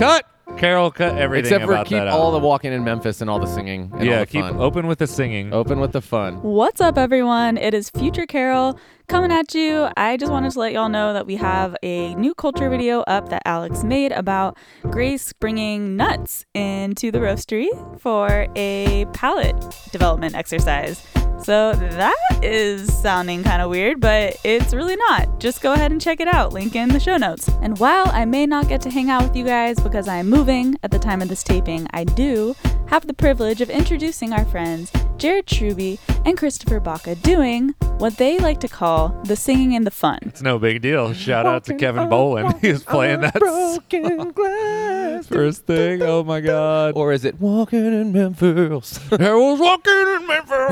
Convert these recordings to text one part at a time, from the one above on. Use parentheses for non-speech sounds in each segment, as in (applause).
cut. Carol, cut everything Except for about keep that out. all the walking in Memphis and all the singing. And yeah, all the keep fun. open with the singing. Open with the fun. What's up, everyone? It is Future Carol coming at you. I just wanted to let y'all know that we have a new culture video up that Alex made about Grace bringing nuts into the roastery for a palate development exercise. So that is sounding kind of weird, but it's really not. Just go ahead and check it out. Link in the show notes. And while I may not get to hang out with you guys because I'm moving at the time of this taping, I do have the privilege of introducing our friends Jared Truby and Christopher Baca doing what they like to call the singing and the fun. It's no big deal. Shout out to Kevin Boland. (laughs) He was playing that broken glass. (laughs) first thing. Oh my god. Or is it walking in Memphis? (laughs) I was walking in Memphis.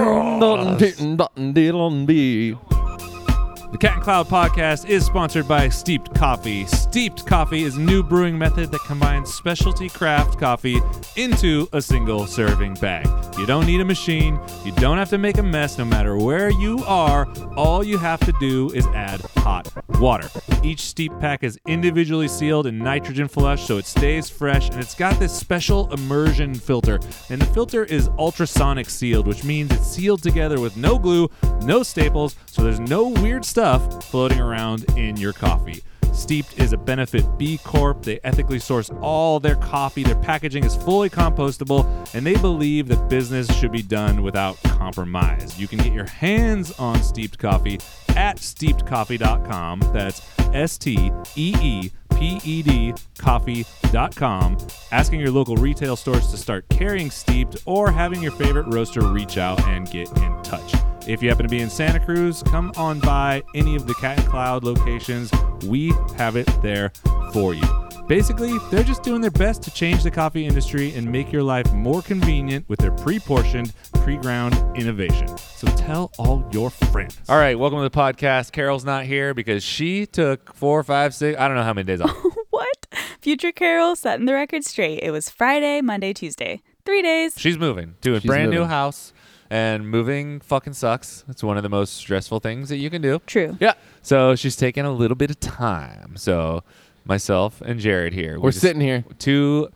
The Cat and Cloud podcast is sponsored by Steeped Coffee. Steeped Coffee is a new brewing method that combines specialty craft coffee into a single serving bag. You don't need a machine, you don't have to make a mess no matter where you are. All you have to do is add hot water. Each steep pack is individually sealed and nitrogen flush so it stays fresh and it's got this special immersion filter. And the filter is ultrasonic sealed, which means it's sealed together with no glue, no staples, so there's no weird stuff floating around in your coffee. Steeped is a Benefit B Corp. They ethically source all their coffee. Their packaging is fully compostable, and they believe that business should be done without compromise. You can get your hands on steeped coffee at steepedcoffee.com. That's S T E E P E D coffee.com. Asking your local retail stores to start carrying steeped or having your favorite roaster reach out and get in touch. If you happen to be in Santa Cruz, come on by any of the Cat and Cloud locations. We have it there for you. Basically, they're just doing their best to change the coffee industry and make your life more convenient with their pre portioned, pre ground innovation. So tell all your friends. All right, welcome to the podcast. Carol's not here because she took four, five, six. I don't know how many days off. (laughs) what? Future Carol setting the record straight. It was Friday, Monday, Tuesday. Three days. She's moving to a She's brand new house, and moving fucking sucks. It's one of the most stressful things that you can do. True. Yeah. So she's taking a little bit of time. So myself and Jared here, we We're sitting here. two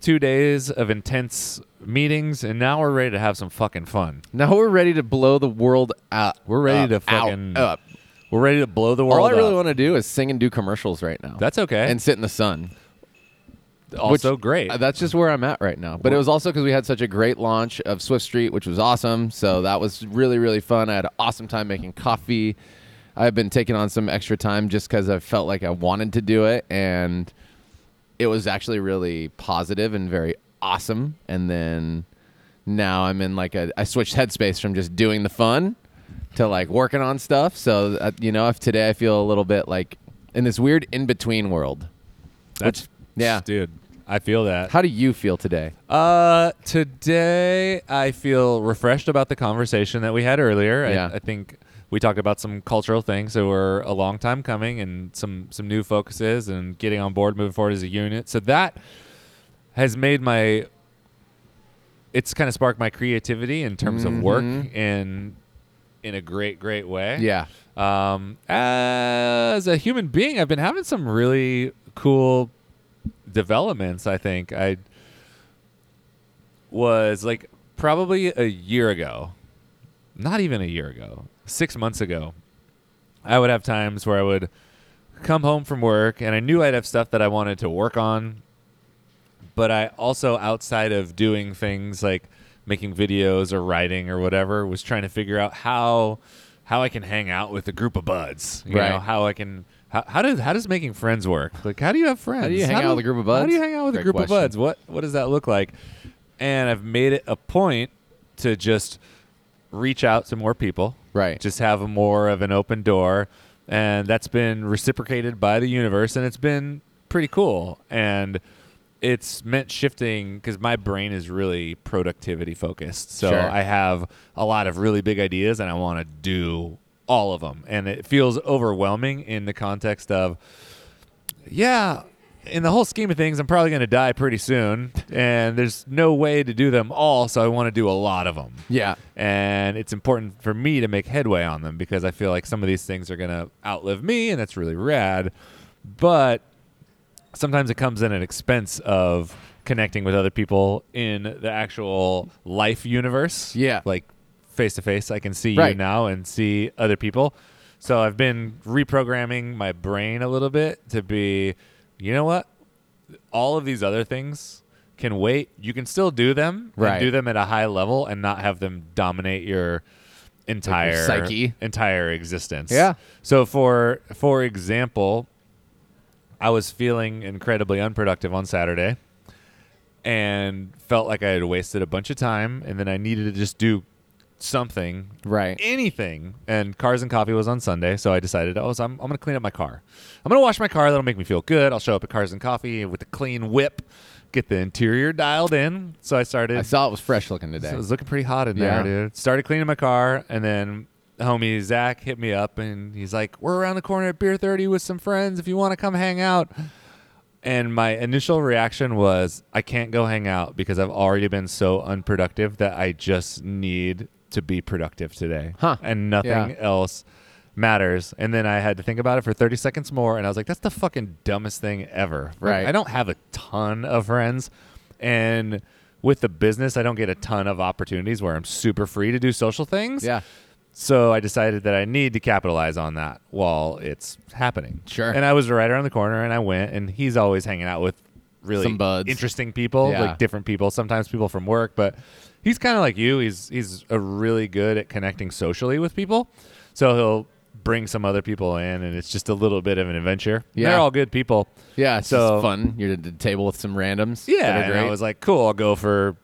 two days of intense meetings, and now we're ready to have some fucking fun. Now we're ready to blow the world out. We're ready Up, to out, fucking up. We're ready to blow the world up. All I really up. want to do is sing and do commercials right now. That's okay. and sit in the sun. also which- great. Uh, That's just where I'm at right now. But it was also because we had such a great launch of Swift Street, which was awesome. So that was really, really fun. I had an awesome time making coffee. I've been taking on some extra time just because I felt like I wanted to do it. And it was actually really positive and very awesome. And then now I'm in like a, I switched headspace from just doing the fun to like working on stuff. So, uh, you know, if today I feel a little bit like in this weird in between world. That's yeah. dude. I feel that. How do you feel today? Uh, today I feel refreshed about the conversation that we had earlier. I- Yeah. I, think we talked about some cultural things that were a long time coming, and some some new focuses, and getting on board, moving forward as a unit. So that has made my. It's kind of sparked my creativity in terms of work Mhm. in in a great, great way. Yeah. Um, as a human being, I've been having some really cool developments. I think I was like probably a year ago, not even a year ago, six months ago. I would have times where I would come home from work and I knew I'd have stuff that I wanted to work on, but I also outside of doing things like making videos or writing or whatever was trying to figure out how how I can hang out with a group of buds. You Right. know, how I can how, how does how does making friends work? Like how do you have friends? How do you hang out with a group of buds? How do you hang out with a group question. of buds? What what does that look like? And I've made it a point to just reach out to more people. Right. Just have more of an open door. And that's been reciprocated by the universe and it's been pretty cool. And it's meant shifting because my brain is really productivity focused. So Sure. I have a lot of really big ideas and I want to do all of them. And it feels overwhelming in the context of, yeah, in the whole scheme of things, I'm probably going to die pretty soon. And there's no way to do them all. So I want to do a lot of them Yeah. and it's important for me to make headway on them because I feel like some of these things are going to outlive me, and that's really rad. But sometimes it comes at expense of connecting with other people in the actual life universe. Yeah. Like face to face, I can see you now and see other people. So I've been reprogramming my brain a little bit to be, you know what? All of these other things can wait. You can still do them Right. and do them at a high level and not have them dominate your entire psyche. entire existence. Yeah. So for for example, I was feeling incredibly unproductive on Saturday and felt like I had wasted a bunch of time and then I needed to just do something Right. anything. And Cars and Coffee was on Sunday, so I decided, oh, so I'm, I'm going to clean up my car. I'm going to wash my car. That'll make me feel good. I'll show up at Cars and Coffee with a clean whip, get the interior dialed in. So I started. I saw it was fresh looking today. So it was looking pretty hot in Yeah. there, dude. Started cleaning my car, and then homie Zach hit me up, and he's like, "We're around the corner at Beer Thirty with some friends. If you want to come hang out." And my initial reaction was, I can't go hang out because I've already been so unproductive that I just need to be productive today. Huh. And nothing Yeah. else matters. And then I had to think about it for 30 seconds more. And I was like, that's the fucking dumbest thing ever. Right. I don't have a ton of friends. And with the business, I don't get a ton of opportunities where I'm super free to do social things. yeah. So I decided that I need to capitalize on that while it's happening. Sure. And I was right around the corner and I went and he's always hanging out with really Some buds. interesting people, Yeah. like different people, sometimes people from work, but he's kind of like you. He's he's a really good at connecting socially with people. So he'll bring some other people in and it's just a little bit of an adventure. Yeah. They're all good people. Yeah. It's So- just fun. You're at the table with some randoms. Yeah, and. I was like, cool. I'll go for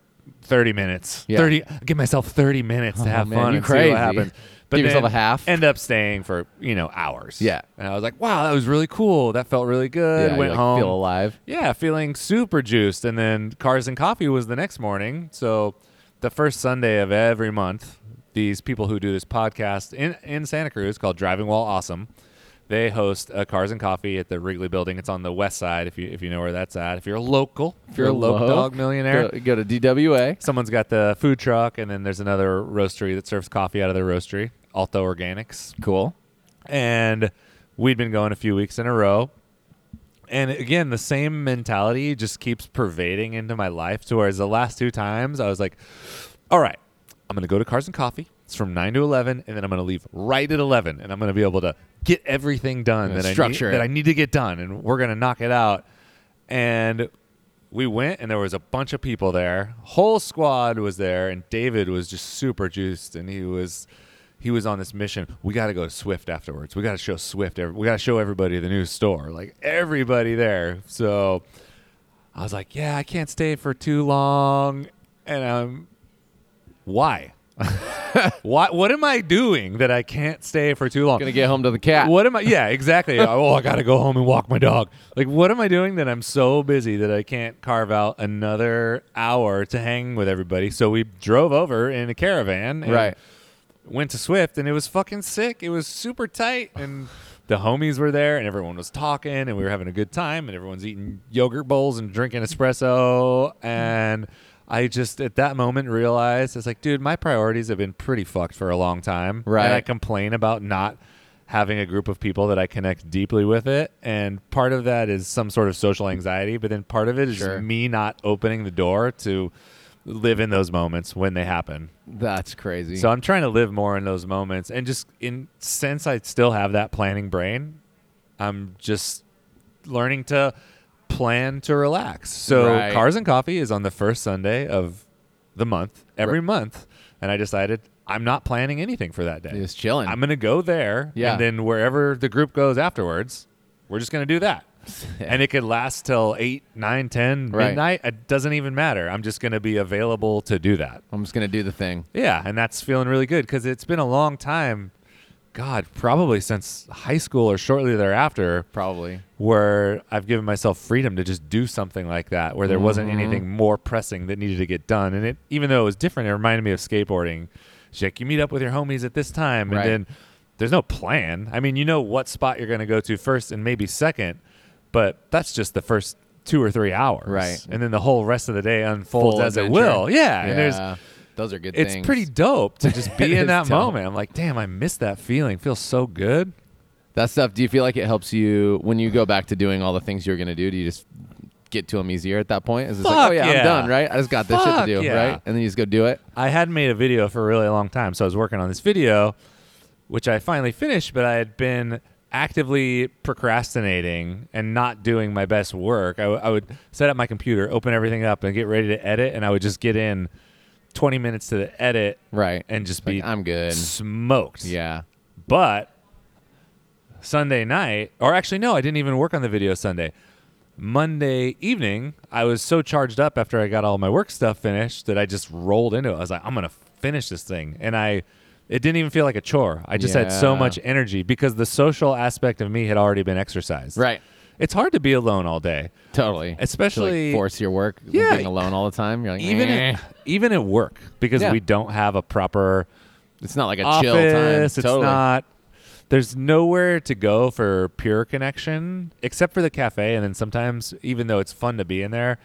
thirty minutes. Yeah. Thirty. I'll give myself thirty minutes Oh, to have man, fun and see what happens. But Give yourself then a half. End up staying for you know hours. Yeah. and I was like, wow, that was really cool. That felt really good. yeah, Went like, home. Feel alive. Yeah, feeling super juiced. And then Cars and Coffee was the next morning. So the first Sunday of every month, these people who do this podcast in, in Santa Cruz called Driving While Awesome, they host a Cars and Coffee at the Wrigley Building. It's on the west side if you if you know where that's at. If you're a local, if you're a local dog millionaire. Go, go to DWA. Someone's got the food truck, and then there's another roastery that serves coffee out of their roastery, Alto Organics Cool. and we'd been going a few weeks in a row. And again, the same mentality just keeps pervading into my life. To whereas the last two times, I was like, "All right, I'm gonna go to Cars and Coffee. It's from nine to eleven, and then I'm gonna leave right at eleven, and I'm gonna be able to get everything done that I need, that. I need to get done, and we're gonna knock it out." And we went, and there was a bunch of people there. Whole squad was there, and David was just super juiced, and he was he was on this mission. We got to go to Swift afterwards. We got to show Swift. We got to show everybody the new store. Like everybody there. So I was like, yeah, I can't stay for too long. And um, why? (laughs) why? What am I doing that I can't stay for too long? Gonna get home to the cat. What am I? Yeah, (laughs) exactly. oh, I got to go home and walk my dog. Like, what am I doing that I'm so busy that I can't carve out another hour to hang with everybody? So we drove over in a caravan. And Right. Went to Swift and it was fucking sick. It was super tight and the homies were there and everyone was talking and we were having a good time and everyone's eating yogurt bowls and drinking espresso and I just at that moment realized it's like, dude, my priorities have been pretty fucked for a long time. Right. And I complain about not having a group of people that I connect deeply with it. And part of that is some sort of social anxiety, but then part of it is Sure. me not opening the door to live in those moments when they happen. That's crazy. So I'm trying to live more in those moments. And just in since I still have that planning brain, I'm just learning to plan to relax. So Right. Cars and Coffee is on the first Sunday of the month, every month. And I decided I'm not planning anything for that day. just chilling. I'm going to go there. Yeah. And then wherever the group goes afterwards, we're just going to do that. (laughs) and it could last till 8, 9, 10, Right. midnight. It doesn't even matter. I'm just going to be available to do that. I'm just gonna do the thing. Yeah, and that's feeling really good because it's been a long time. God, probably since high school or shortly thereafter, Probably. where I've given myself freedom to just do something like that, where there wasn't Mm-hmm. anything more pressing that needed to get done. And it, even though it was different, it reminded me of skateboarding. It's like you meet up with your homies at this time, and Right. then there's no plan. I mean, you know what spot you're going to go to first and maybe second, but that's just the first two or three hours, Right. And then the whole rest of the day unfolds Full as it will. Yeah, and there's. Those are good it's things. pretty dope to just (laughs) be in that dope. moment. I'm like, damn, I miss that feeling. Feels so good. That stuff. Do you feel like it helps you when you go back to doing all the things you're gonna do? Do you just get to them easier at that point? Is it like, oh yeah, yeah. I'm done, right? I just got this shit to do, yeah. right? And then you just go do it. I hadn't made a video for a really long time, so I was working on this video, which I finally finished, but I had been actively procrastinating and not doing my best work. I, w- I would set up my computer, open everything up, and get ready to edit, and I would just get in 20 minutes to the edit Right. and just Like, be I'm good. smoked. Yeah. But Sunday night, or actually, no, I didn't even work on the video Sunday. Monday evening, I was so charged up after I got all my work stuff finished that I just rolled into it. I was like, I'm going to finish this thing. And I, it didn't even feel like a chore. I just had so Yeah. much energy because the social aspect of me had already been exercised. Right. It's hard to be alone all day, Totally. especially to, like, force your work. Yeah. Being alone all the time. You're like, even eh. at, even at work because Yeah. we don't have a proper it's not like a office. chill time. It's totally. not. There's nowhere to go for pure connection except for the cafe, and then sometimes, even though it's fun to be in there,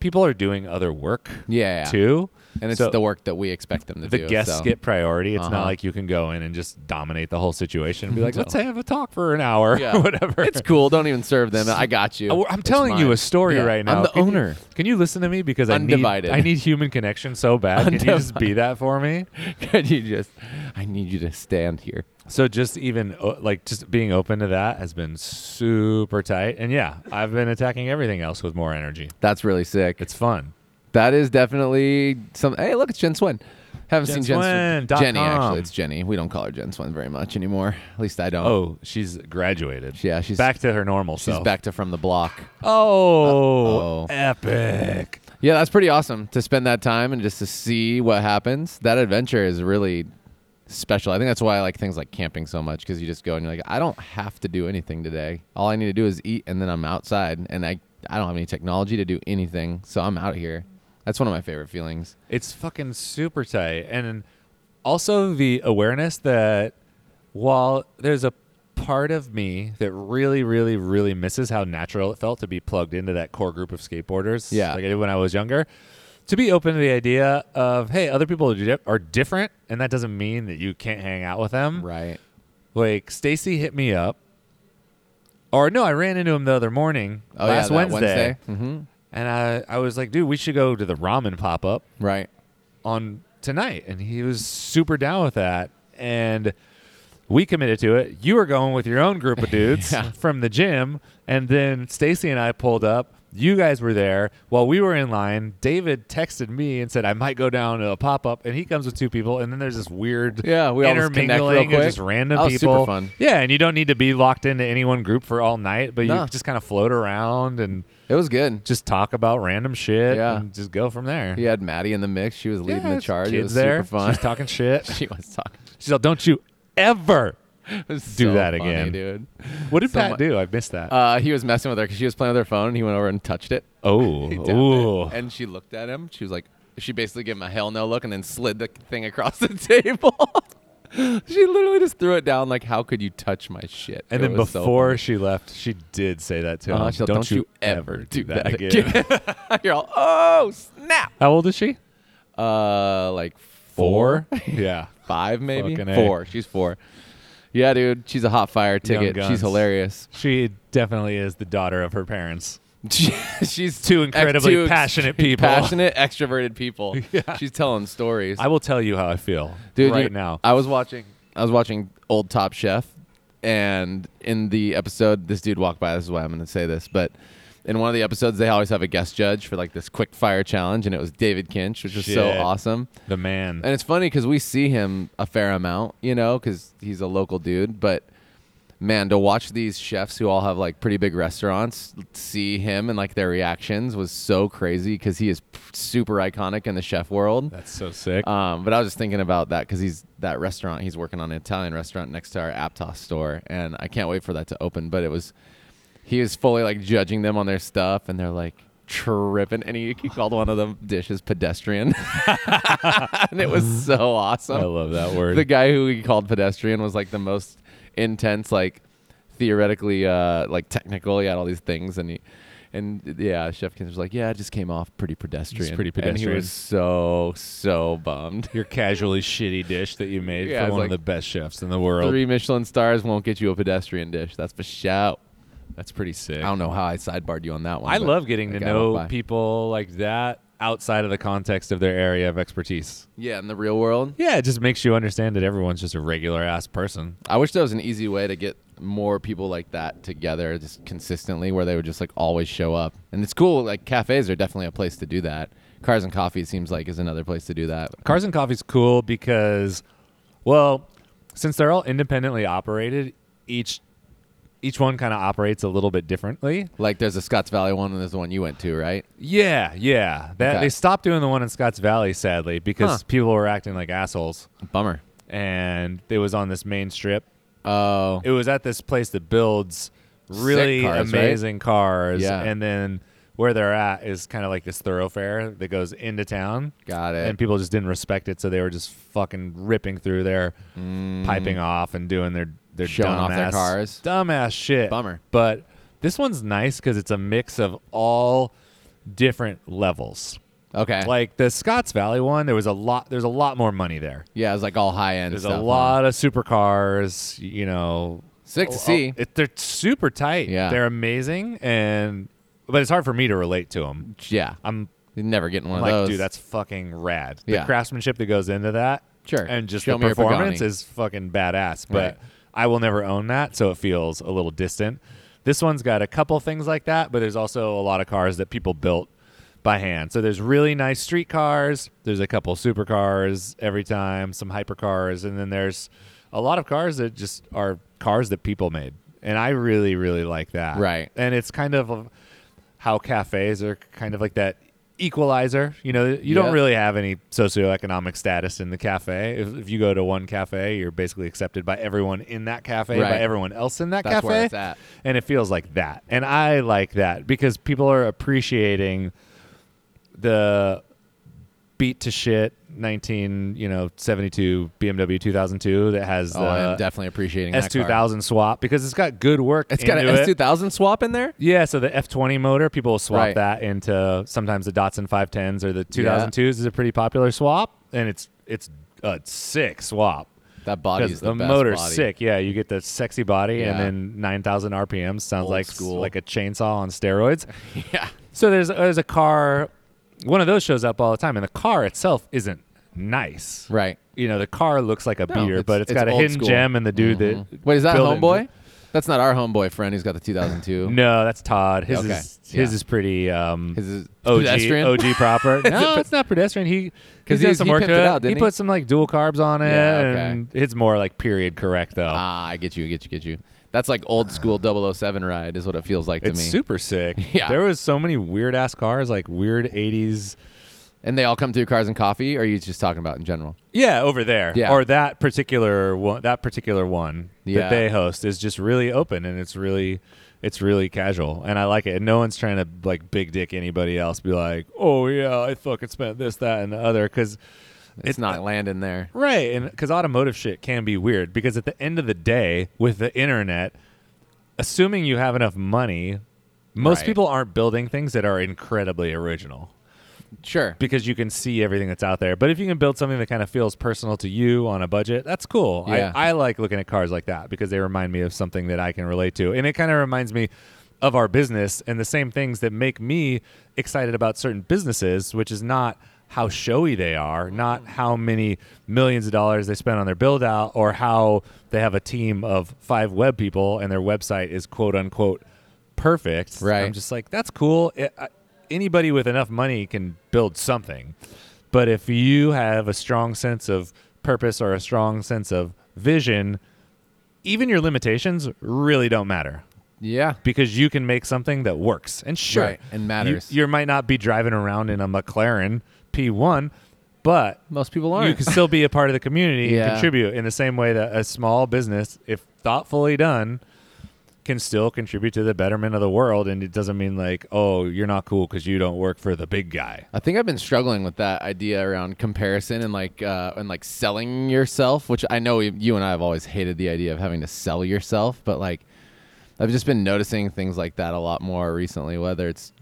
people are doing other work Yeah. too, And it's So the work that we expect them to the do. The guests so. get priority. It's Uh-huh. not like you can go in and just dominate the whole situation and be like, (laughs) "Let's have a talk for an hour," Yeah. or (laughs) whatever. It's cool. Don't even serve them. I got you. Oh, I'm It's telling you a story Yeah. right now. I'm the Can you- owner. Can you listen to me because I need I need human connection so bad. Can you just be that for me? (laughs) Could you just? I need you to stand here. So just even like just being open to that has been super tight. And yeah, I've been attacking everything else with more energy. That's really sick. It's fun. That is definitely some. Hey, look, it's Jen Swin. Haven't seen Jen dot Jenny, com. actually. It's Jenny. We don't call her Jen Swin very much anymore. At least I don't. Oh, she's graduated. Yeah, she's back to her normal She's self. back to from the block. Oh, Uh-oh. epic. Yeah, that's pretty awesome to spend that time and just to see what happens. That adventure is really special. I think that's why I like things like camping so much because you just go and you're like, I don't have to do anything today. All I need to do is eat, and then I'm outside, and I I don't have any technology to do anything, so I'm out here. That's one of my favorite feelings. It's fucking super tight. And also the awareness that while there's a part of me that really, really, really misses how natural it felt to be plugged into that core group of skateboarders, Yeah. like I did when I was younger, to be open to the idea of, hey, other people are different, and that doesn't mean that you can't hang out with them. Right. Like Stacy hit me up, or no, I ran into him the other morning, Oh last yeah, that Wednesday, Mm-hmm. And I I was like, dude, we should go to the ramen pop up Right. on tonight and he was super down with that and we committed to it you were going with your own group of (laughs) dudes Yeah. from the gym and then stacy and i pulled up you guys were there while we were in line david texted me and said i might go down to a pop-up and he comes with two people and then there's this weird Yeah, we all just connect real intermingling of quick. just random That was people super fun. yeah and you don't need to be locked into any one group for all night but No. you just kind of float around and It was good. just talk about random shit Yeah. and just go from there He had Maddie in the mix. She was leading yeah, the charge. Kids it was there. super fun. She's talking (laughs) shit. she was talking. She's like, "Don't you ever It was Do so that funny, again. dude. What did So Pat mu- do? I missed that. Uh, he was messing with her because she was playing with her phone, and he went over and touched it. oh, (laughs) He tapped ooh. it, and she looked at him. She was like, she basically gave him a hell no look, and then slid the thing across the (laughs) table. (laughs) she literally just threw it down like, "How could you touch my shit?" and It then was so before she left, she did say that to Uh-huh, him. like, don't, you ever do that, again. (laughs) You're all, oh snap! How old is she? Uh, like four, (laughs) yeah. five maybe four. She's four. Yeah, dude, she's a hot fire ticket. She's hilarious. She definitely is the daughter of her parents. (laughs) she's Two incredibly two passionate (laughs) people. passionate, extroverted people. (laughs) Yeah. She's telling stories. I will tell you how I feel Dude, right you- now. I was watching. I was watching Old Top Chef, and in the episode, this dude walked by. This is why I'm going to say this, but in one of the episodes, they always have a guest judge for like this quick fire challenge, and it was David Kinch, which was so awesome. the man. And it's funny because we see him a fair amount, you know, because he's a local dude. But man, to watch these chefs who all have like pretty big restaurants see him and like their reactions was so crazy because he is super iconic in the chef world. That's so sick. Um, but I was just thinking about that because he's that restaurant. He's working on an Italian restaurant next to our Aptos store, and I can't wait for that to open. But it was he was fully like judging them on their stuff, and they're like tripping. And he, he called one of the dishes pedestrian, (laughs) and it was so awesome. I love that word. The guy who he called pedestrian was like the most intense, like theoretically, uh, like technical. He had all these things, and he And yeah, Chef Kinch was like, "Yeah, it just came off pretty pedestrian." pretty And he pedestrian. was so so bummed. Your casually shitty dish that you made Yeah, for one like of the best chefs in the world. Three Michelin stars won't get you a pedestrian dish. That's for sure. That's pretty sick. I don't know how I sidebarred you on that one. I love getting to that guy went know people like that outside of the context of their area of expertise. Yeah, in the real world. Yeah, it just makes you understand that everyone's just a regular ass person. I wish there was an easy way to get more people like that together just consistently where they would just like always show up. And it's cool, like cafes are definitely a place to do that. Cars and coffee seems like is another place to do that. Cars and Coffee's cool because, well, since they're all independently operated, each each one kind of operates a little bit differently. Like there's a Scotts Valley one and there's the one you went to, right? Yeah, yeah. That Okay. they stopped doing the one in Scotts Valley sadly because Huh. people were acting like assholes, Bummer. and it was on this main strip. Oh. It was at this place that builds really cars, right? amazing cars, Yeah. and then where they're at is kind of like this thoroughfare that goes into town. Got it. and people just didn't respect it, so they were just fucking ripping through there, mm. piping off and doing their their Mm. Showing off their dumbass- cars. dumbass shit. Bummer. But this one's nice because it's a mix of all different levels. okay. Like the Scotts Valley one, there was a lot. There's a lot more money there. yeah, it's like all high end. There's stuff, a huh? lot of supercars. You know, Sick to Oh, see. oh, it, they're super tight. Yeah. they're amazing, and but it's hard for me to relate to them. yeah. I'm You're never getting one like, of those. dude, that's fucking rad. The Yeah. craftsmanship that goes into that, Sure. and just Show the performance is fucking badass. But Right. I will never own that, so it feels a little distant. This one's got a couple things like that, but there's also a lot of cars that people built by hand. So there's really nice street cars. There's a couple supercars every time, some hypercars, and then there's a lot of cars that just are cars that people made. And I really, really like that. Right. And it's kind of how cafes are kind of like that equalizer. You know, you Yeah. don't really have any socioeconomic status in the cafe. If, if you go to one cafe, you're basically accepted by everyone in that cafe, by everyone else in that That's cafe. where it's at. And it feels like that. And I like that because people are appreciating the beat to shit 19, you know, 72 BMW 2002 that has Oh, I am definitely appreciating that car. S2000 swap because it's got good work. It's got an it. S2000 swap in there. Yeah, so the F20 motor, people will swap Right. that into sometimes the Datsun 510s or the 2002s is a pretty popular swap, and it's it's a sick swap. That body's 'Cause the, the best motor's body. sick. Yeah, you get the sexy body and then 9,000 RPMs. Sounds Old like school. like a chainsaw on steroids. (laughs) yeah. so there's there's a car, one of those shows up all the time, and the car itself isn't nice. Right. You know, the car looks like a No, beater, it's- but it's it's got a old hidden school. gem and the dude that Wait, is that built it. homeboy? That's not our homeboy friend. He's got the 2002. (laughs) No, that's Todd. His Okay. is his Yeah. is pretty um His is OG pedestrian? OG proper. (laughs) no, it's not pedestrian. He 'Cause he's done some he work pimped to it out, didn't he he? put some like dual carbs on it, Yeah, okay. and it's more like period correct though. Ah, I get you, I get you, get you. That's like old school 007 ride, is what it feels like to it's me. super sick. (laughs) Yeah. there was so many weird ass cars, like weird '80s. and they all come through cars and coffee. Or are you just talking about in general? Yeah, over there. Yeah. Or that particular one. That particular one Yeah. that they host is just really open and it's really, it's really casual, and I like it. And no one's trying to like big dick anybody else. Be like, oh yeah, I fucking spent this, that, and the other because. It's not uh, landing there. Right, and because automotive shit can be weird. Because at the end of the day, with the internet, assuming you have enough money, most Right. people aren't building things that are incredibly original Sure. because you can see everything that's out there. But if you can build something that kind of feels personal to you on a budget, that's cool. Yeah. I, I like looking at cars like that because they remind me of something that I can relate to, and it kind of reminds me of our business and the same things that make me excited about certain businesses, which is not how showy they are, not mm. how many millions of dollars they spend on their build out, or how they have a team of five web people and their website is quote unquote perfect. Right. I'm just like, that's cool. It, I, anybody with enough money can build something. But if you have a strong sense of purpose or a strong sense of vision, even your limitations really don't matter Yeah. because you can make something that works. And sure, Right, and matters. You, you might not be driving around in a McLaren P1, but Most people aren't. you can still be a part of the community (laughs) Yeah. and contribute in the same way that a small business, if thoughtfully done, can still contribute to the betterment of the world. And it doesn't mean like, oh, you're not cool because you don't work for the big guy. I think I've been struggling with that idea around comparison and like uh, and like selling yourself, which I know you and I have always hated the idea of having to sell yourself, but like I've just been noticing things like that a lot more recently. Whether it's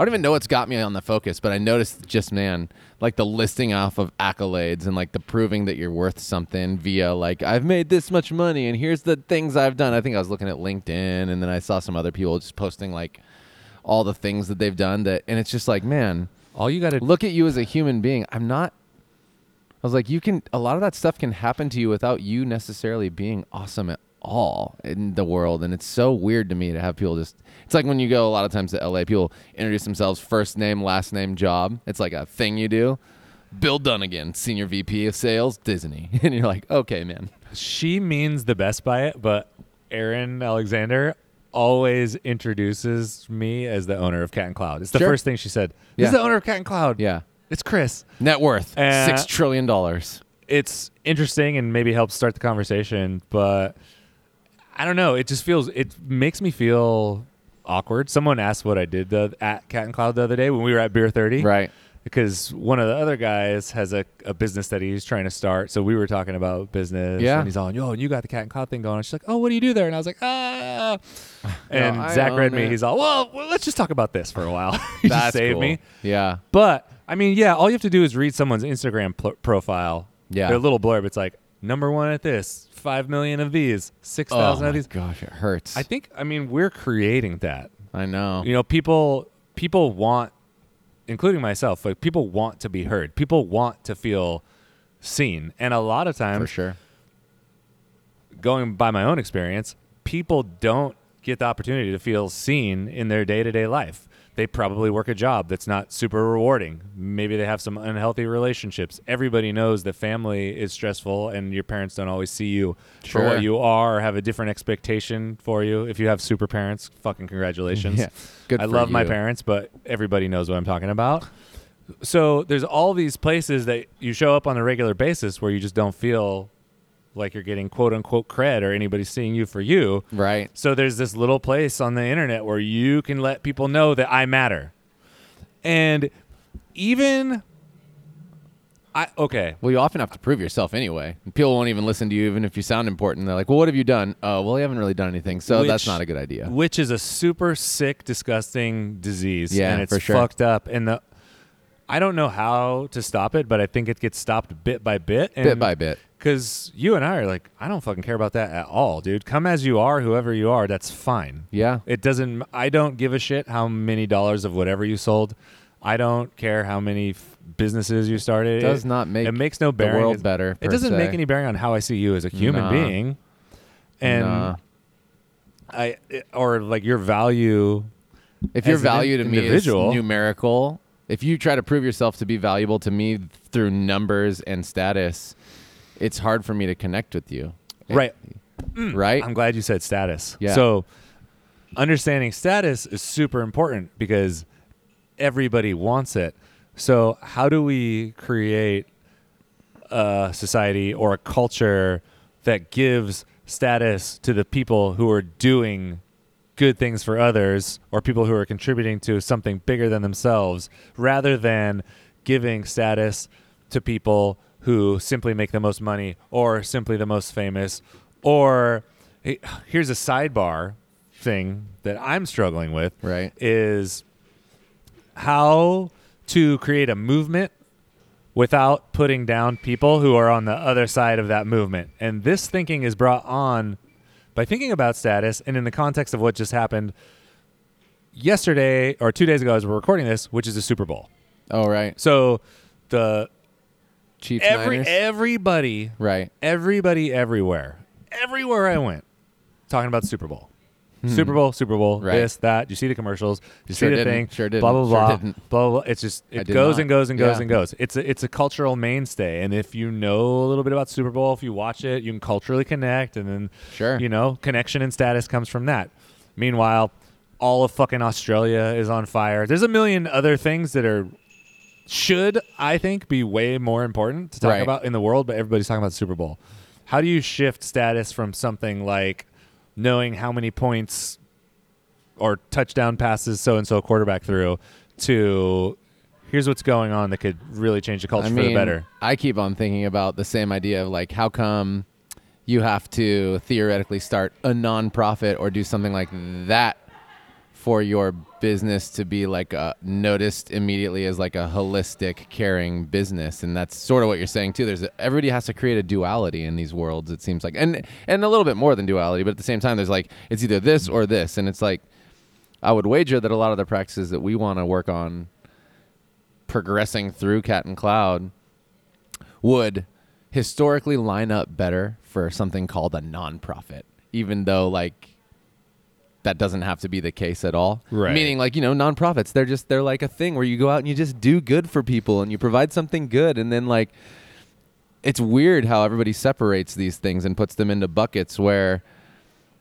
I don't even know what's got me on the focus, but I noticed just man, like the listing off of accolades and like the proving that you're worth something via like I've made this much money and here's the things I've done. I think I was looking at LinkedIn and then I saw some other people just posting like all the things that they've done that and it's just like, man, All you got to look at you as a human being. I'm not. I was like, you can. A lot of that stuff can happen to you without you necessarily being awesome at all in the world, and it's so weird to me to have people just. It's like when you go a lot of times to LA, people introduce themselves first name, last name, job. It's like a thing you do. Bill Dunnigan, senior VP of sales, Disney, (laughs) and you're like, okay, man. she means the best by it, but Erin Alexander always introduces me as the owner of Cat and Cloud. It's the Sure. first thing she said. Yeah. This is the owner of Cat and Cloud. Yeah. It's Chris. Net worth Uh, six trillion dollars. It's interesting and maybe helps start the conversation, but I don't know. It just feels it makes me feel awkward. Someone asked what I did the, at Cat and Cloud the other day when we were at Beer 30. Right. because one of the other guys has a, a business that he's trying to start. So we were talking about business. Yeah. And he's on, yo, and you got the cat and cloud thing going. And she's like, oh, what do you do there? And I was like, ah. (laughs) And I Zach read me. it. He's all, well, well, let's just talk about this for a while. (laughs) he just That's saved cool. me. Yeah. But I mean, yeah, all you have to do is read someone's Instagram pl- profile. Yeah. Their little blurb. It's like, number one at this, five million of these, six Oh thousand my of these. gosh, it hurts. I think, I mean, we're creating that I know. you know people people want including myself like people want to be heard people want to feel seen and a lot of times, for sure. going by my own experience people don't get the opportunity to feel seen in their day-to-day life they probably work a job that's not super rewarding. Maybe they have some unhealthy relationships. Everybody knows that family is stressful and your parents don't always see you for what you are or have a different expectation for you. If you have super parents fucking congratulations. (laughs) Yeah. Good I love my parents, but everybody knows what I'm talking about. So there's all these places that you show up on a regular basis where you just don't feel like you're getting quote unquote cred or anybody seeing you for you. Right. So there's this little place on the internet where you can let people know that I matter. And even I okay. Well, you often have to prove yourself anyway. People won't even listen to you, even if you sound important. They're like, "Well, what have you done?" Oh, well, you haven't really done anything, so that's not a good idea. Which is a super sick, disgusting disease. Yeah, and it's for sure. fucked up. And the I don't know how to stop it, but I think it gets stopped bit by bit. And Bit by bit. Because you and I are like, I don't fucking care about that at all, dude. Come as you are, whoever you are, that's fine. Yeah. It doesn't. I don't give a shit how many dollars of whatever you sold. I don't care how many f- businesses you started. It does not make it makes no bearing. the world It- better, It doesn't make any bearing on how I see you as a human Nah. being. And Nah. I eh, or like your value. If your value to me individual- is numerical, if you try to prove yourself to be valuable to me through numbers and status, it's hard for me to connect with you. Right. Mm. Right. I'm glad you said status. Yeah. So understanding status is super important because everybody wants it. So how do we create a society or a culture that gives status to the people who are doing good things for others or people who are contributing to something bigger than themselves rather than giving status to people who simply make the most money or simply the most famous or hey, here's a sidebar thing that I'm struggling with Right. is how to create a movement without putting down people who are on the other side of that movement. And this thinking is brought on by thinking about status and in the context of what just happened yesterday or two days ago as we're recording this, which is the Super Bowl. Oh, right. So the Chiefs every Niners. everybody right. everybody everywhere everywhere I went talking about Super Bowl. Super Bowl, Super Bowl, Hmm. Right. this, that. You see the commercials, you Sure see the didn't. thing, Sure didn't. blah blah Sure blah, didn't. blah blah. It's just it did goes not. and goes and goes Yeah. and goes. It's a it's a cultural mainstay, and if you know a little bit about Super Bowl, if you watch it, you can culturally connect, and then Sure. you know connection and status comes from that. Meanwhile, all of fucking Australia is on fire. There's a million other things that are should I think be way more important to talk Right. about in the world, but everybody's talking about the Super Bowl. How do you shift status from something like knowing how many points or touchdown passes so and so quarterback through to here's what's going on that could really change the culture I for the better? I keep on thinking about the same idea of like, how come you have to theoretically start a nonprofit or do something like that for your business to be like uh, noticed immediately as like a holistic caring business and that's sort of what you're saying too. There's a, everybody has to create a duality in these worlds it seems like and and a little bit more than duality but at the same time there's like it's either this or this and it's like i would wager that a lot of the practices that we want to work on progressing through cat and cloud would historically line up better for something called a nonprofit, even though like that doesn't have to be the case at all. Right. Meaning like, you know, nonprofits, they're just they're like a thing where you go out and you just do good for people and you provide something good and then like it's weird how everybody separates these things and puts them into buckets where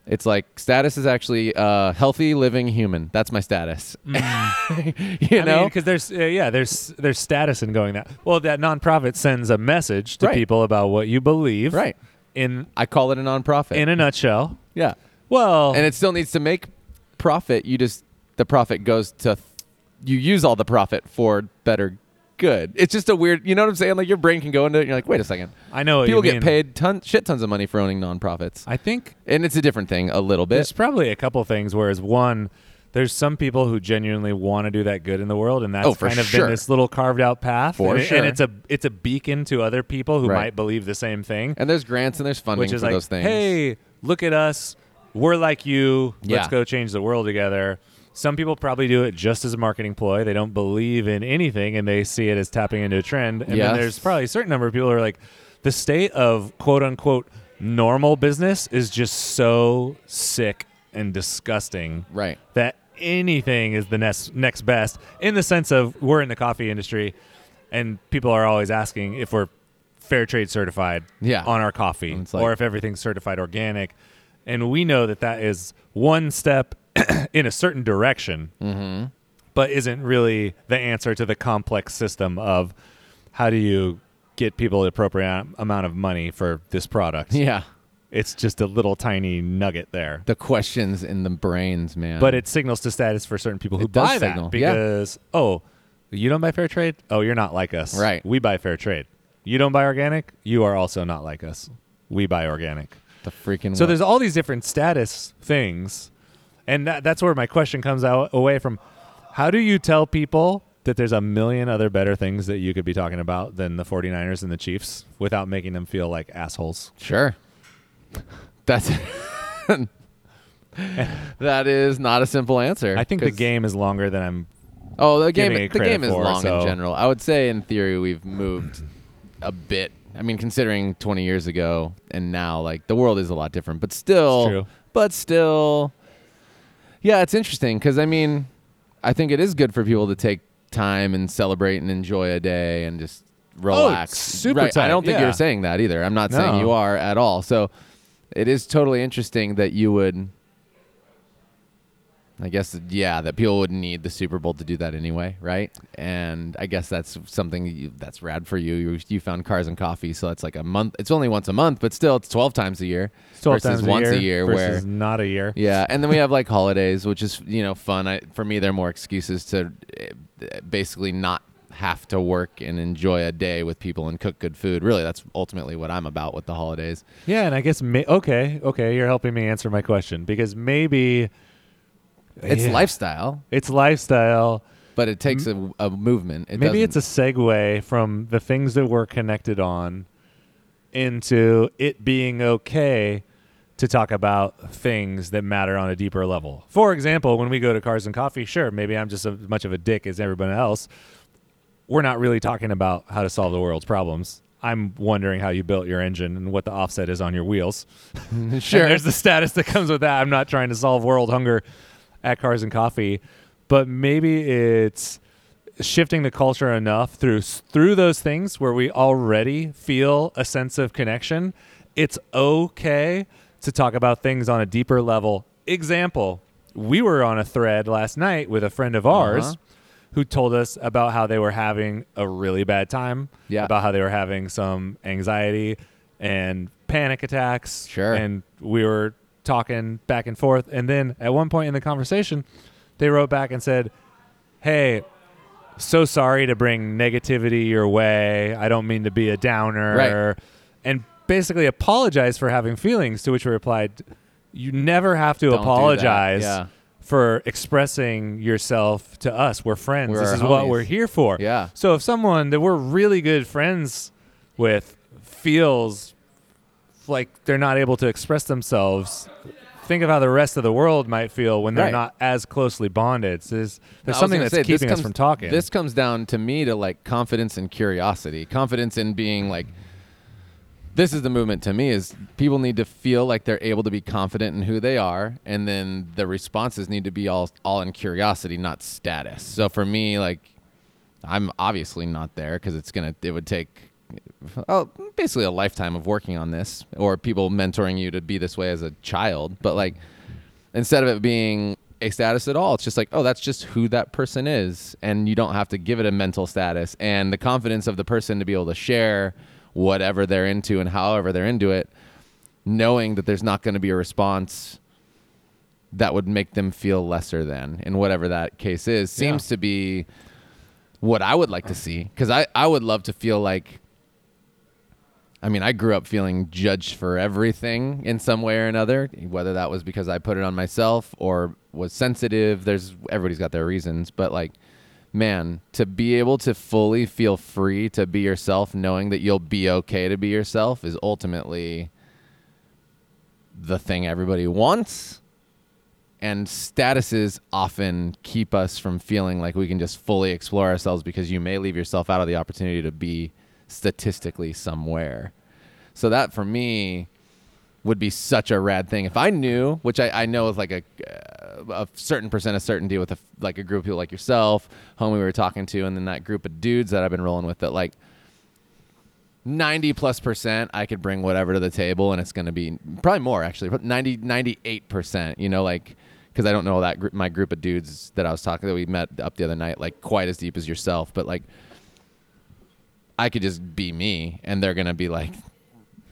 it's like status is actually a healthy living human. That's my status. (laughs) you I know? because there's uh, yeah, there's there's status in going that. Well, that nonprofit sends a message to Right. people about what you believe. right. In I call it a nonprofit. in a nutshell. yeah. Well, and it still needs to make profit. You just the profit goes to you use all the profit for better good. It's just a weird, you know what I'm saying? Like your brain can go into it. and You're like, wait a second. I know People get mean. paid ton shit tons of money for owning nonprofits, I think and it's a different thing a little bit. There's probably a couple things. Whereas one, there's some people who genuinely want to do that good in the world, and that's Oh, kind of sure. been this little carved out path. For and, sure. and it's a it's a beacon to other people who Right. might believe the same thing, And there's grants and there's funding which is for like, those things. hey, look at us, we're like you. Let's Yeah. go change the world together. Some people probably do it just as a marketing ploy. They don't believe in anything and they see it as tapping into a trend. And Yes. then there's probably a certain number of people who are like, the state of quote unquote normal business is just so sick and disgusting right. that anything is the next next best in the sense of we're in the coffee industry and people are always asking if we're fair trade certified Yeah. on our coffee And it's like- or if everything's certified organic and we know that that is one step (clears throat) in a certain direction Mm-hmm. but isn't really the answer to the complex system of how do you get people the appropriate amount of money for this product Yeah. it's just a little tiny nugget there The questions in the brains, man. but it signals to status for certain people who It buy signal, that yeah. because oh you don't buy fair trade oh you're not like us Right. we buy fair trade you don't buy organic you are also not like us we buy organic the freaking so there's all these different status things and that, that's where my question comes out away from how do you tell people that there's a million other better things that you could be talking about than the 49ers and the Chiefs without making them feel like assholes Sure. (laughs) That's (laughs) that is not a simple answer. I think the game is longer than I'm Oh, the game the game is for, long so- in general. I would say in theory we've moved a bit. I mean, considering 20 years ago and now, like the world is a lot different, but still, but still, yeah, it's interesting because I mean, I think it is good for people to take time and celebrate and enjoy a day and just relax. super right. I don't think yeah. you're saying that either. I'm not saying you are at all. So it is totally interesting that you would. I guess yeah, that people would need the Super Bowl to do that anyway, right? And I guess that's something you, that's rad for you. you. You found cars and coffee, so it's like a month. It's only once a month, but still, it's twelve times a year 12 versus times once a a year, year. versus where not a year yeah, and then we (laughs) have like holidays, which is you know fun. I, for me, they're more excuses to eh, basically not have to work and enjoy a day with people and cook good food. Really, that's ultimately what I'm about with the holidays. Yeah, and I guess okay, okay, you're helping me answer my question because maybe It's Yeah. lifestyle, it's lifestyle. but it takes a, a movement. It maybe it's a doesn't- segue from the things that we're connected on into it being okay to talk about things that matter on a deeper level. For example, when we go to Cars and Coffee, sure, maybe I'm just as much of a dick as everyone else. We're not really talking about how to solve the world's problems. I'm wondering how you built your engine and what the offset is on your wheels. (laughs) sure. And there's the status that comes with that. I'm not trying to solve world hunger at Cars and Coffee, but maybe it's shifting the culture enough through through those things where we already feel a sense of connection. It's okay to talk about things on a deeper level. Example, we were on a thread last night with a friend of ours Uh-huh. who told us about how they were having a really bad time, Yeah. about how they were having some anxiety and panic attacks. Sure. And we were talking back and forth. And then at one point in the conversation, they wrote back and said, Hey, so sorry to bring negativity your way. I don't mean to be a downer. Right. And basically apologize for having feelings. To which we replied, "You never have to Don't apologize Yeah. for expressing yourself to us. We're friends. We're this is what we're here for." Yeah. So if someone that we're really good friends with feels like they're not able to express themselves, think of how the rest of the world might feel when they're Right. not as closely bonded. So there's there's something that's say, keeping us from talking. This comes down to me to like confidence and curiosity. Confidence in being like this is the movement to me is people need to feel like they're able to be confident in who they are and then the responses need to be all all in curiosity, not status. So for me like I'm obviously not there cuz it's going to it would take oh, basically a lifetime of working on this or people mentoring you to be this way as a child, but like instead of it being a status at all, it's just like, oh, that's just who that person is. And you don't have to give it a mental status. And the confidence of the person to be able to share whatever they're into and however they're into it, knowing that there's not going to be a response that would make them feel lesser than in whatever that case is, seems to be what I would like to see. Because I, I would love to feel like I mean, I grew up feeling judged for everything in some way or another, whether that was because I put it on myself or was sensitive. There's everybody's got their reasons, but like, man, to be able to fully feel free to be yourself, knowing that you'll be okay to be yourself, is ultimately the thing everybody wants. And statuses often keep us from feeling like we can just fully explore ourselves because you may leave yourself out of the opportunity to be statistically somewhere. So that for me would be such a rad thing if I knew, which I, I know is like a uh, a certain percent of certainty with a, like a group of people like yourself, homie we were talking to, and then that group of dudes that I've been rolling with that like 90 plus percent I could bring whatever to the table and it's going to be probably more actually, but 90 98 percent, you know, like because I don't know that group, my group of dudes that I was talking that we met up the other night like quite as deep as yourself, but like I could just be me and they're gonna be like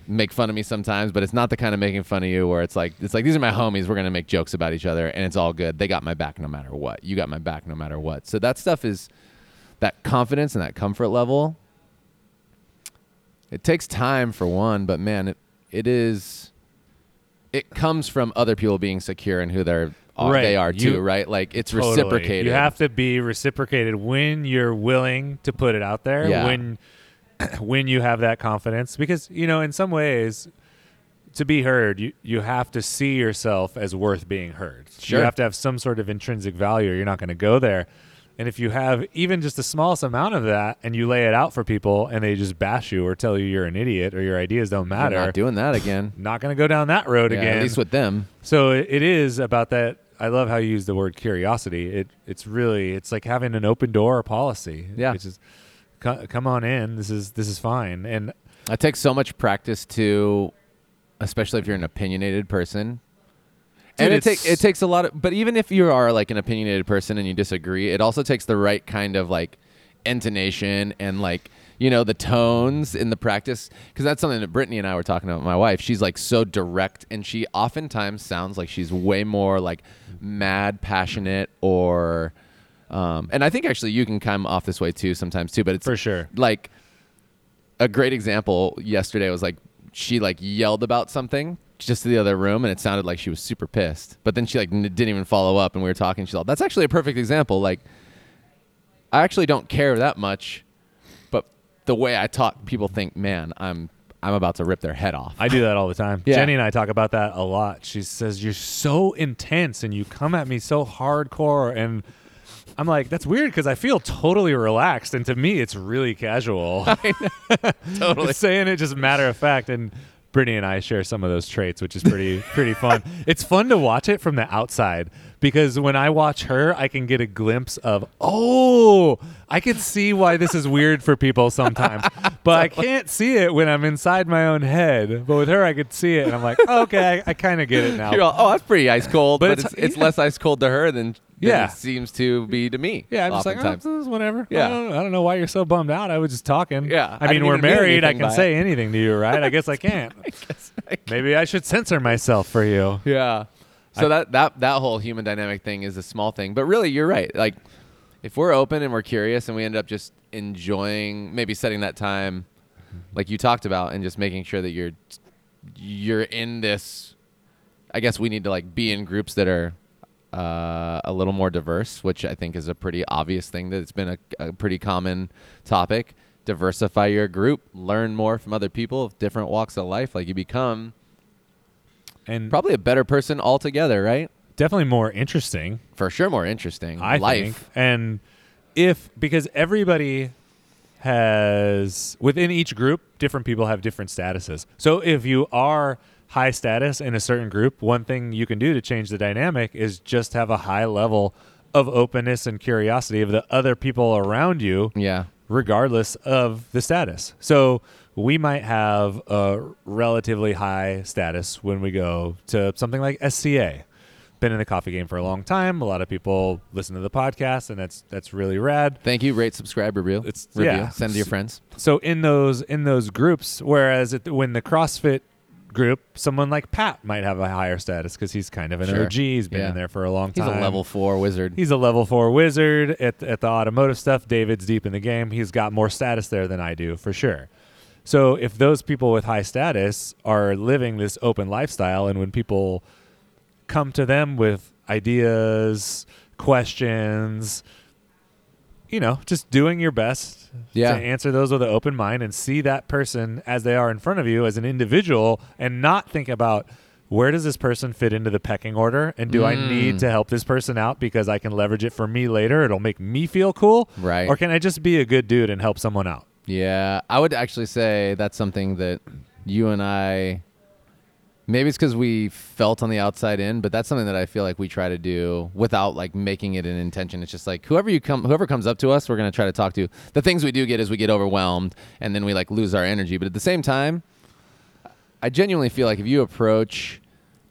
make fun of me sometimes, but it's not the kind of making fun of you where it's like it's like these are my homies, we're gonna make jokes about each other and it's all good. They got my back no matter what. You got my back no matter what. So that stuff is that confidence and that comfort level. It takes time for one, but man, it it is it comes from other people being secure in who they're uh, Right. they are too, You- right? Like it's Totally. reciprocated. You have to be reciprocated when you're willing to put it out there. Yeah. When (clears throat) when you have that confidence, because you know, in some ways, to be heard, you you have to see yourself as worth being heard. Sure. You have to have some sort of intrinsic value. Or you're not going to go there. And if you have even just the smallest amount of that, and you lay it out for people, and they just bash you or tell you you're an idiot or your ideas don't matter, not doing that again. (sniffs) not going to go down that road Yeah, again. At least with them. So it, it is about that. I love how you use the word curiosity. It it's really it's like having an open door policy. Yeah. which is co- come on in. This is this is fine. And It takes so much practice to, especially if you're an opinionated person. and it takes it takes a lot of. But even if you are like an opinionated person and you disagree, it also takes the right kind of like intonation and like you know the tones in the practice because that's something that Brittany and I were talking about. My wife, she's like so direct, and she oftentimes sounds like she's way more like mad, passionate, or. Um, and I think actually you can come off this way too sometimes too, but it's for sure, like a great example yesterday was like she like yelled about something just to the other room and it sounded like she was super pissed but then she like n- didn't even follow up and we were talking she's like that's actually a perfect example like i actually don't care that much but the way i talk people think man i'm i'm about to rip their head off I do that all the time. Yeah. Jenny and I talk about that a lot. She says you're so intense and you come at me so hardcore, and I'm like, that's weird because I feel totally relaxed, and to me, it's really casual. (laughs) (laughs) totally saying it just matter of fact and Brittany and I share some of those traits, which is pretty pretty fun. (laughs) It's fun to watch it from the outside because when I watch her, I can get a glimpse of oh, I can see why this is weird for people sometimes, (laughs) but I can't see it when I'm inside my own head. But with her, I could see it, and I'm like, oh, okay, I, I kind of get it now. You're all, oh that's pretty ice cold but, But it's, it's- it's yeah. less ice cold to her than, Yeah. it seems to be to me yeah, I'm just like, oh, whatever. Yeah. I don't, I don't know why you're so bummed out. I was just talking. Yeah, I I mean, we're married. I can say anything to you, right? (laughs) I guess I can't. Maybe I should censor myself for you. Yeah. So that that that whole human dynamic thing is a small thing, but really you're right. Like if we're open and we're curious and we end up just enjoying maybe setting that time like you talked about, and just making sure that you're you're in this. I guess we need to like be in groups that are uh, a little more diverse, which I think is a pretty obvious thing that it's been a, a pretty common topic. Diversify your group, learn more from other people of different walks of life. Like you become and probably a better person altogether, right? definitely more interesting. For sure, more interesting. I life. think. And if because everybody has within each group, different people have different statuses. So if you are high status in a certain group, one thing you can do to change the dynamic is just have a high level of openness and curiosity of the other people around you Yeah. Regardless of the status. So we might have a relatively high status when we go to something like SCA. Been in the coffee game for a long time. A lot of people listen to the podcast, and that's that's really rad. Thank you. Rate, subscribe, review. It's- review. yeah. Send to your friends. So in those in those groups, whereas it, when the CrossFit group, someone like Pat might have a higher status because he's kind of an Sure. OG. He's been Yeah. in there for a long time. He's a level four wizard. He's a level four wizard at at the automotive stuff. David's deep in the game. He's got more status there than I do for sure. So if those people with high status are living this open lifestyle, and when people come to them with ideas, questions, you know, just doing your best Yeah. to answer those with an open mind and see that person as they are in front of you as an individual and not think about where does this person fit into the pecking order and do I Mm. need to help this person out because I can leverage it for me later it'll make me feel cool Right. or can I just be a good dude and help someone out Yeah, I would actually say that's something that you and I. Maybe it's because we felt on the outside in, but that's something that I feel like we try to do without like making it an intention. It's just like whoever you come, whoever comes up to us, we're gonna try to talk to. The things we do get is we get overwhelmed and then we like lose our energy. But at the same time, I genuinely feel like if you approach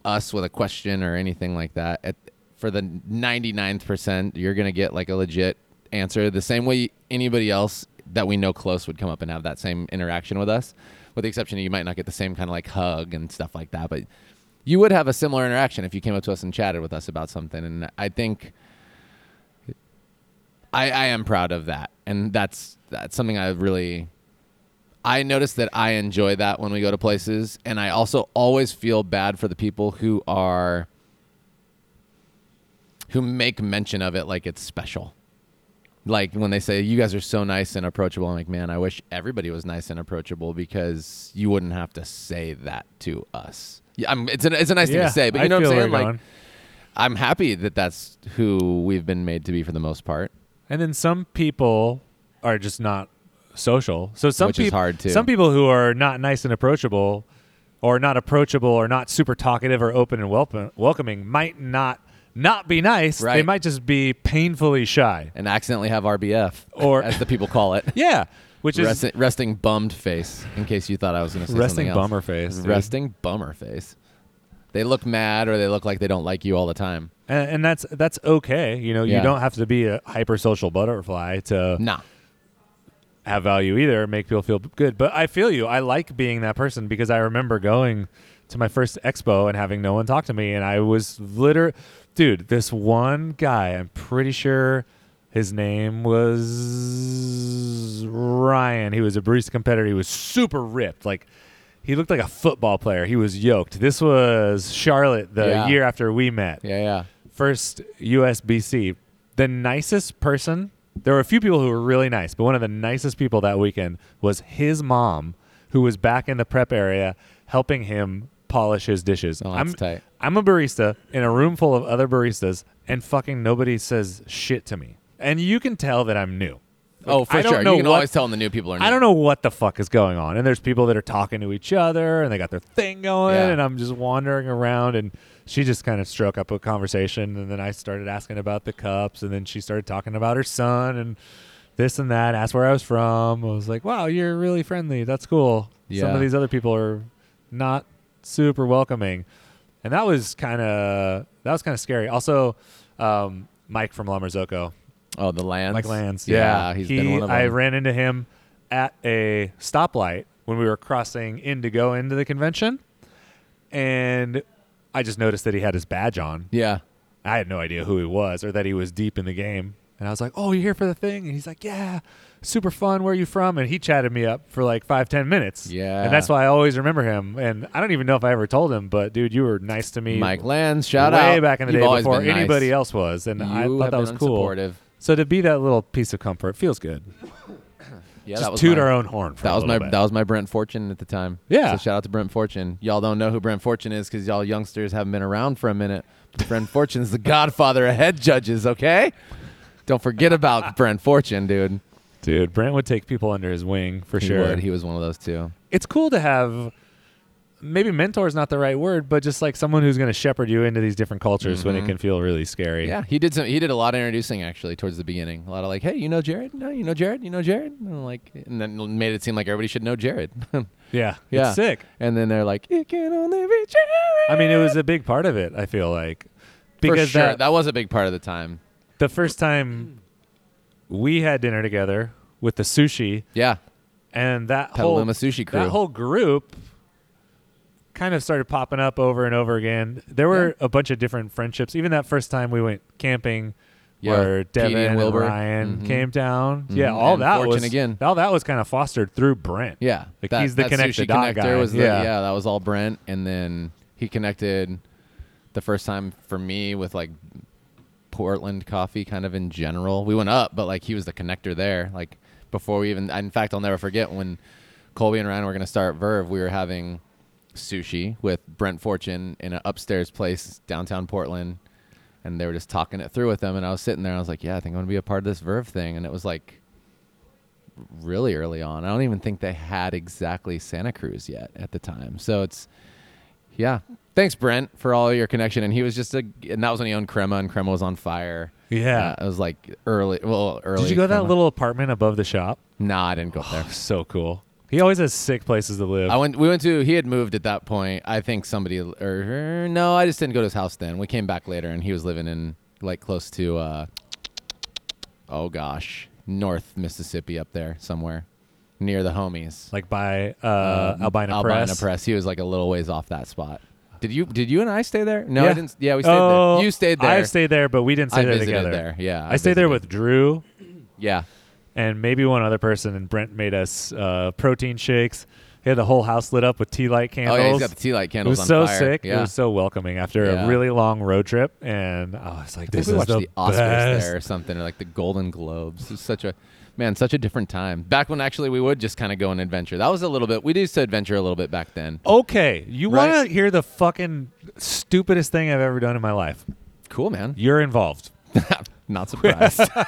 us with a question or anything like that, at, for the 99th percent, you're gonna get like a legit answer. The same way anybody else that we know close would come up and have that same interaction with us, with the exception of you might not get the same kind of like hug and stuff like that, but you would have a similar interaction if you came up to us and chatted with us about something. And I think I, I am proud of that, and that's that's something I really. I notice that I enjoy that when we go to places, and I also always feel bad for the people who are who make mention of it like it's special. Like when they say you guys are so nice and approachable, I'm like, man, I wish everybody was nice and approachable because you wouldn't have to say that to us. Yeah, I'm, it's a it's a nice thing to say, but I you know what I'm saying? Like, going. I'm happy that that's who we've been made to be for the most part. and then some people are just not social so some Which is hard, too. some people who are not nice and approachable or not approachable or not super talkative or open and welcome, welcoming might not not be nice Right. they might just be painfully shy and accidentally have RBF, Or- as the people call it. (laughs) yeah which is resting, resting bummed face. In case you thought I was going to say resting bummer face dude. Resting bummer face. They look mad or they look like they don't like you all the time. and, and that's that's okay you know Yeah. you don't have to be a hyper social butterfly to Nah. have value either make people feel good but i feel you i like being that person because i remember going to my first expo and having no one talk to me and i was liter dude this one guy i'm pretty sure his name was ryan he was a barista competitor he was super ripped like he looked like a football player he was yoked this was charlotte the Yeah. year after we met Yeah, yeah. first USBC, the nicest person. There were a few people who were really nice, but one of the nicest people that weekend was his mom, who was back in the prep area helping him polish his dishes. Oh, that's I'm tight. I'm a barista in a room full of other baristas, and fucking nobody says shit to me. And you can tell that I'm new. Oh, for I don't sure. know You can what- always tell when the new people are new. I don't know what the fuck is going on. And there's people that are talking to each other and they got their thing going Yeah. and I'm just wandering around and she just kind of struck up a conversation and then I started asking about the cups and then she started talking about her son and this and that, asked where I was from. I was like, Wow, you're really friendly. That's cool. Yeah. Some of these other people are not super welcoming. And that was kinda that was kinda scary. Also, um, Mike from La Marzocco. Oh, the lands. Mike Lands. Yeah, Yeah, he's he, been one of them. I ran into him at a stoplight when we were crossing in to go into the convention, and I just noticed that he had his badge on. yeah. I had no idea who he was or that he was deep in the game. And I was like, "Oh, you're here for the thing?" And he's like, "Yeah, super fun. Where are you from?" And he chatted me up for like five, ten minutes. Yeah. and that's why I always remember him. And I don't even know if I ever told him, but dude, you were nice to me. Mike Lands, shout way out. Way back in the You've day before been nice. anybody else was, and I thought that was cool. So to be that little piece of comfort feels good. (coughs) Yeah, Just that was toot my, our own horn. For That a was my bit. that was my Brent Fortune at the time. Yeah. So shout out to Brent Fortune. Y'all don't know who Brent Fortune is because y'all youngsters haven't been around for a minute. Brent (laughs) Fortune is the godfather of head judges. Okay. Don't forget about (laughs) Brent Fortune, dude. dude. Brent would take people under his wing for He sure. would. He was one of those too. it's cool to have maybe mentor is not the right word, but just like someone who's going to shepherd you into these different cultures when it Mhm. can feel really scary. Yeah, he did some. He did a lot of introducing actually towards the beginning. A lot of like, hey, you know Jared? No, you know Jared? You know Jared? And I'm like, and then made it seem like everybody should know Jared. yeah, (laughs) Yeah. It's sick. and then they're like, it can only be Jared. I mean, it was a big part of it. I feel like For because sure. that, that was a big part of the time. The first time we had dinner together with the sushi Yeah, and that whole Petaluma Sushi Crew. that whole group kind of started popping up over and over again. There were a bunch of different friendships. Even that first time we went camping, Yeah, where Petey and Devin and, Wilbur. Ryan Mhm. came down. Mhm. Yeah, all And that Fortune was again. All that was kind of fostered through Brent. Yeah, Like, he's the connect the sushi dot guy. was the, Yeah. yeah. that was all Brent, and then he connected the first time for me with like Portland coffee, kind of in general. We went up, but like he was the connector there. Like before we even, in fact, I'll never forget when Colby and Ryan were going to start Verve. We were having sushi with Brent Fortune in an upstairs place downtown Portland. And they were just talking it through with them, and I was sitting there. And I was like, "Yeah, I think I'm gonna be a part of this Verve thing." And it was like really early on. I don't even think they had exactly Santa Cruz yet at the time. So it's yeah. Thanks Brent for all your connection. And he was just a and that was when he owned Crema and Crema was on fire. Yeah. Uh, it was like early well early. Did you go to that Crema. little apartment above the shop? Nah, I didn't go there. So cool. He always has sick places to live. I went we went to he had moved at that point. I think somebody or no, I just didn't go to his house then. We came back later and he was living in like close to uh oh gosh, North Mississippi up there somewhere. Near the homies. like by uh, Um, Albina, Albina Press. Press. He was like a little ways off that spot. Did you did you and I stay there? No, Yeah. I didn't. Yeah, we stayed Oh, there. You stayed there. I stayed there, but we didn't stay I there together. there. Yeah, I, stayed there with Drew Yeah, and maybe one other person, and Brent made us uh, protein shakes. He had the whole house lit up with tea light candles. oh yeah, he's got the tea light candles. it was so fire. sick. Yeah. It was so welcoming after Yeah. a really long road trip, and I was like, I "This we is watched the, the, Oscars best." there or something, or like the Golden Globes. It was such a man, such a different time. Back when actually we would just kind of go on adventure. That was a little bit. We used to adventure a little bit back then. Okay, you Right. want to hear the fucking stupidest thing I've ever done in my life? Cool, man. You're involved. (laughs) Not surprised. (laughs) I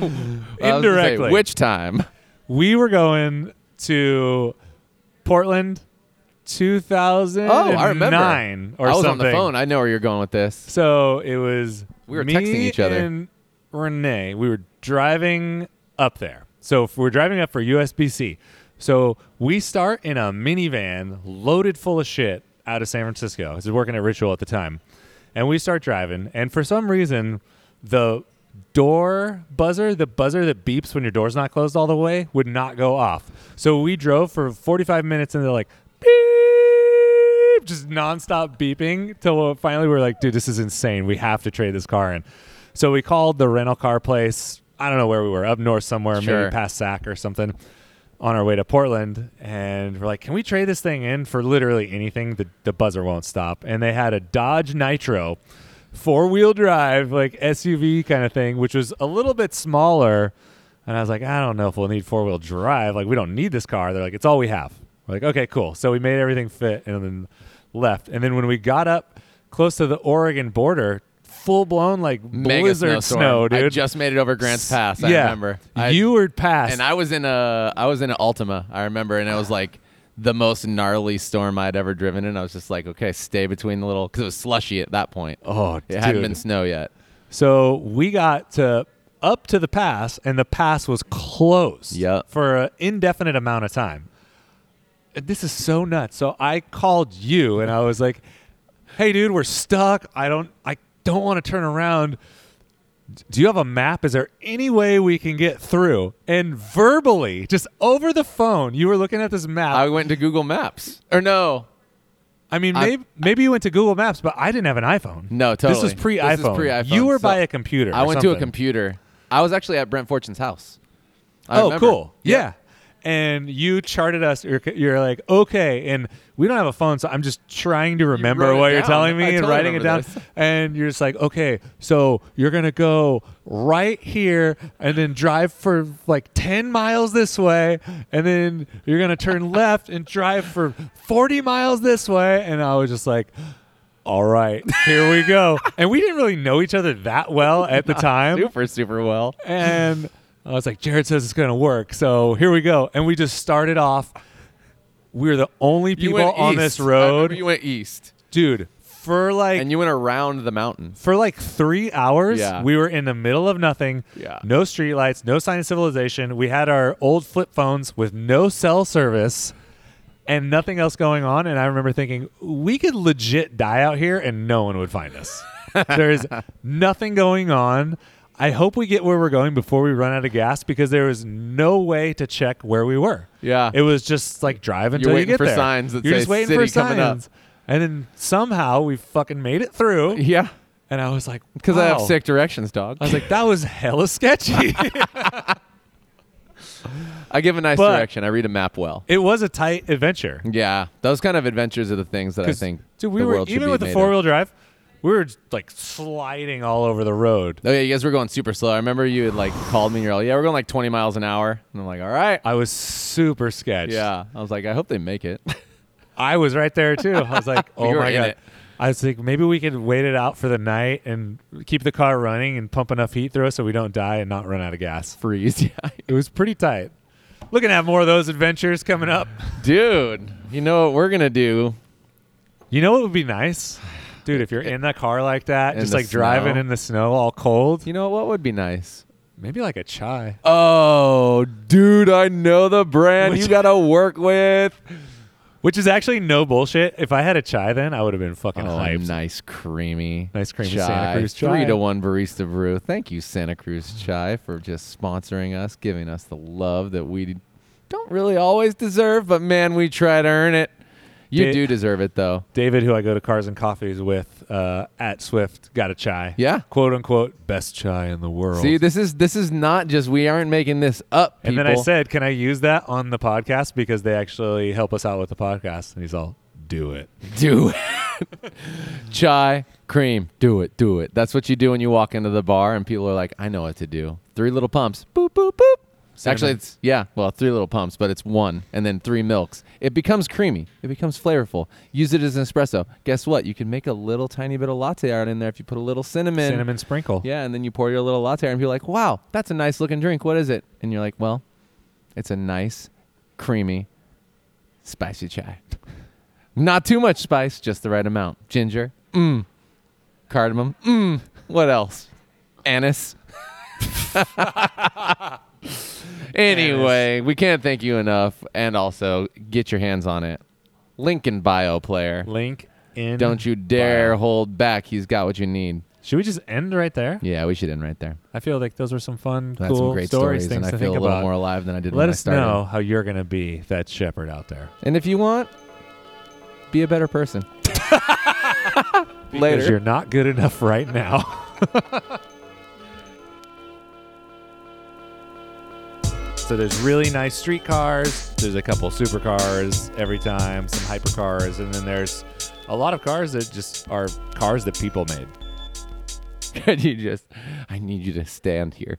was gonna say, Indirectly. which time? We were going to Portland, 2009 Oh, I remember. or I was something. on the phone. I know where you're going with this. So it was We were me texting each other. and Renee. We were driving up there. So if we're driving up for USBC. So we start in a minivan loaded full of shit out of San Francisco. I was working at Ritual at the time. And we start driving and for some reason the door buzzer, the buzzer that beeps when your door's not closed all the way, would not go off. So we drove for 45 minutes and they're like beep, just nonstop beeping till finally we were like, dude, this is insane. We have to trade this car in. So we called the rental car place. I don't know where we were, up north somewhere, Sure. maybe past Sac or something, on our way to Portland. And we're like, can we trade this thing in for literally anything? The, the buzzer won't stop. And they had a Dodge Nitro, four wheel drive, like SUV kind of thing, which was a little bit smaller. And I was like, I don't know if we'll need four wheel drive. Like, we don't need this car. They're like, it's all we have. We're like, okay, cool. So we made everything fit and then left. And then when we got up close to the Oregon border, full blown like Mega blizzard snowstorm. snow, dude. I just made it over Grants Pass. I yeah, remember. I, you were past. and I was in a I was in an Altima. I remember, and it was like the most gnarly storm I'd ever driven in. I was just like, okay, stay between the little because it was slushy at that point. oh, It dude. hadn't been snow yet. So we got to up to the pass, and the pass was closed Yep. for an indefinite amount of time. This is so nuts. So I called you, and I was like, "Hey, dude, we're stuck. I don't, I don't want to turn around. Do you have a map? Is there any way we can get through?" And verbally, just over the phone, you were looking at this map. I went to Google Maps. Or no, I mean, I- maybe maybe you went to Google Maps, but I didn't have an iPhone. No, totally. This was is pre-iPhone. You were So by a computer. I went to a computer. I was actually at Brent Fortune's house. I Oh, remember. cool. Yeah. And you charted us. You're, you're like, okay. And we don't have a phone, so I'm just trying to remember it what you're telling me I and totally writing it down. this. (laughs) And you're just like, okay, so you're going to go right here and then drive for like 10 miles this way. And then you're going to turn (laughs) left and drive for 40 miles this way. And I was just like, all right, here we go. (laughs) and we didn't really know each other that well at the time. Super, super well. And I was like, Jared says it's going to work. So here we go. And we just started off. We were the only people on this road. You went east, Dude, for like and you went around the mountain. for like three hours, Yeah. we were in the middle of nothing. Yeah. No streetlights, no sign of civilization. We had our old flip phones with no cell service and nothing else going on. And I remember thinking, we could legit die out here and no one would find us. (laughs) There's nothing going on. I hope we get where we're going before we run out of gas because there was no way to check where we were. Yeah. It was just like drive until You're you waiting get for there. signs that You're say just waiting city for coming up. signs. And then somehow we fucking made it through. yeah, And I was like, because I have wow. sick directions, dog. I was like, that was hella sketchy. (laughs) (laughs) I give a nice But- direction. I read a map well. it was a tight adventure. Yeah, those kind of adventures are the things that I 'Cause, think dude, we the were world should even be with the made four wheel drive, we were like sliding all over the road. Oh yeah, you guys were going super slow. I remember you had like called me and you're like, yeah, we're going like 20 miles an hour. And I'm like, all right. I was super sketched. Yeah. I was like, I hope they make it. (laughs) I was right there too. I was like, (laughs) oh my god. it. I was like, maybe we could wait it out for the night and keep the car running and pump enough heat through it so we don't die and not run out of gas. Freeze. (laughs) Yeah. It was pretty tight. Looking at more of those adventures coming up. Dude, you know what we're going to do? You know what would be nice? Dude, if you're in the car like that, In just the like driving snow. in the snow all cold, You know what would be nice? maybe like a chai. Oh, dude, I know the brand Which- you got to work with. Which is actually no bullshit. If I had a chai then, I would have been fucking Oh, hyped. nice creamy, Nice creamy chai. Santa Cruz Three to one barista brew. Thank you, Santa Cruz Chai, for just sponsoring us, giving us the love that we don't really always deserve, but man, we try to earn it. You Da- do deserve it, though. David, who I go to Cars and Coffees with uh, at Swift, got a chai. Yeah. Quote unquote, best chai in the world. See, this is this is not just we aren't making this up. and then I said, can I use that on the podcast? Because they actually help us out with the podcast. And he's all, do it. do it. (laughs) Chai, cream, do it, do it. That's what you do when you walk into the bar and people are like, I know what to do. Three little pumps. Boop, boop, boop. Actually, it's, yeah, well, three little pumps, but it's one and then three milks. It becomes creamy. It becomes flavorful. Use it as an espresso. Guess what? You can make a little tiny bit of latte art in there if you put a little cinnamon. Cinnamon sprinkle. Yeah, and then you pour your little latte art and people are like, wow, that's a nice looking drink. What is it? And you're like, well, it's a nice, creamy, spicy chai. (laughs) Not too much spice, just the right amount. Ginger, mmm. Cardamom, mmm. What else? Anise. (laughs) (laughs) (laughs) anyway, we can't thank you enough. And also, get your hands on it. Link in bio, player. Link in. Don't you dare bio. hold back. He's got what you need. Should we just end right there? Yeah, we should end right there. I feel like those were some fun, That's cool some great stories, stories, and things I to feel think a little about. more alive than I did Let when I us started. know how you're going to be that shepherd out there. And if you want, be a better person. (laughs) Because you're not good enough right now. (laughs) so there's really nice street cars. There's a couple supercars every time, some hypercars, and then there's a lot of cars that just are cars that people made. (laughs) Could you just? I need you to stand here.